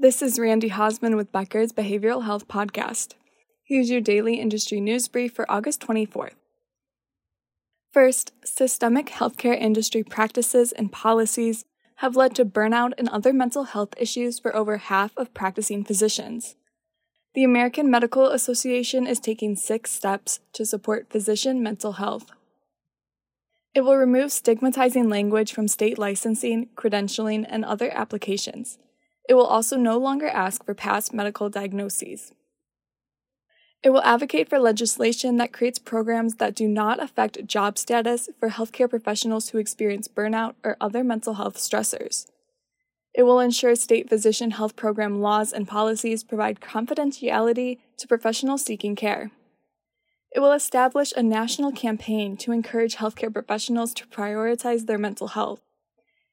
This is Randi Haseman with Becker's Behavioral Health Podcast. Here's your daily industry news brief for August 24th. First, systemic healthcare industry practices and policies have led to burnout and other mental health issues for over half of practicing physicians. The American Medical Association is taking six steps to support physician mental health. It will remove stigmatizing language from state licensing, credentialing, and other applications. It will also no longer ask for past medical diagnoses. It will advocate for legislation that creates programs that do not affect job status for healthcare professionals who experience burnout or other mental health stressors. It will ensure state physician health program laws and policies provide confidentiality to professionals seeking care. It will establish a national campaign to encourage healthcare professionals to prioritize their mental health.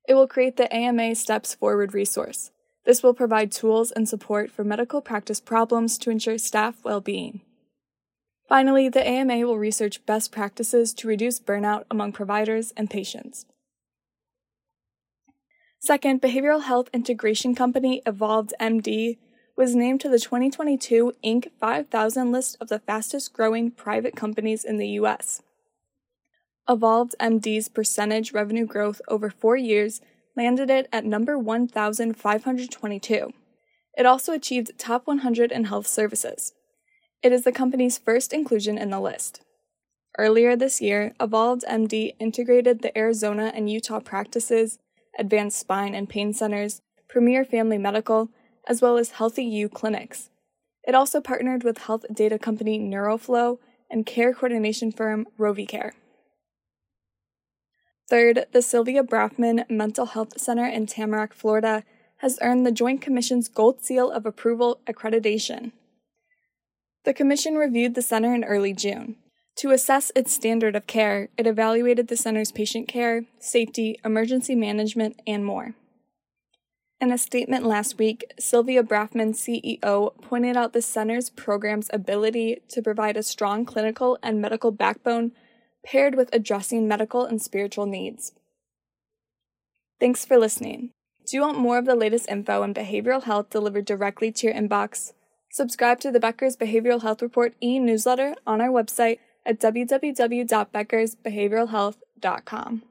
It will create the AMA Steps Forward resource. This will provide tools and support for medical practice problems to ensure staff well being. Finally, the AMA will research best practices to reduce burnout among providers and patients. Second, behavioral health integration company Evolved MD was named to the 2022 Inc. 5000 list of the fastest growing private companies in the U.S. Evolved MD's percentage revenue growth over four years landed it at number 1,522. It also achieved top 100 in health services. It is the company's first inclusion in the list. Earlier this year, Evolved MD integrated the Arizona and Utah practices, advanced spine and pain centers, Premier Family Medical, as well as Healthy U clinics. It also partnered with health data company Neuroflow and care coordination firm Rovicare. Third, the Sylvia Brafman Mental Health Center in Tamarac, Florida, has earned the Joint Commission's Gold Seal of Approval accreditation. The Commission reviewed the center in early June. To assess its standard of care, it evaluated the center's patient care, safety, emergency management, and more. In a statement last week, Sylvia Brafman, CEO, pointed out the center's program's ability to provide a strong clinical and medical backbone paired with addressing medical and spiritual needs. Thanks for listening. Do you want more of the latest info on behavioral health delivered directly to your inbox? Subscribe to the Becker's Behavioral Health Report e newsletter on our website at www.beckersbehavioralhealth.com.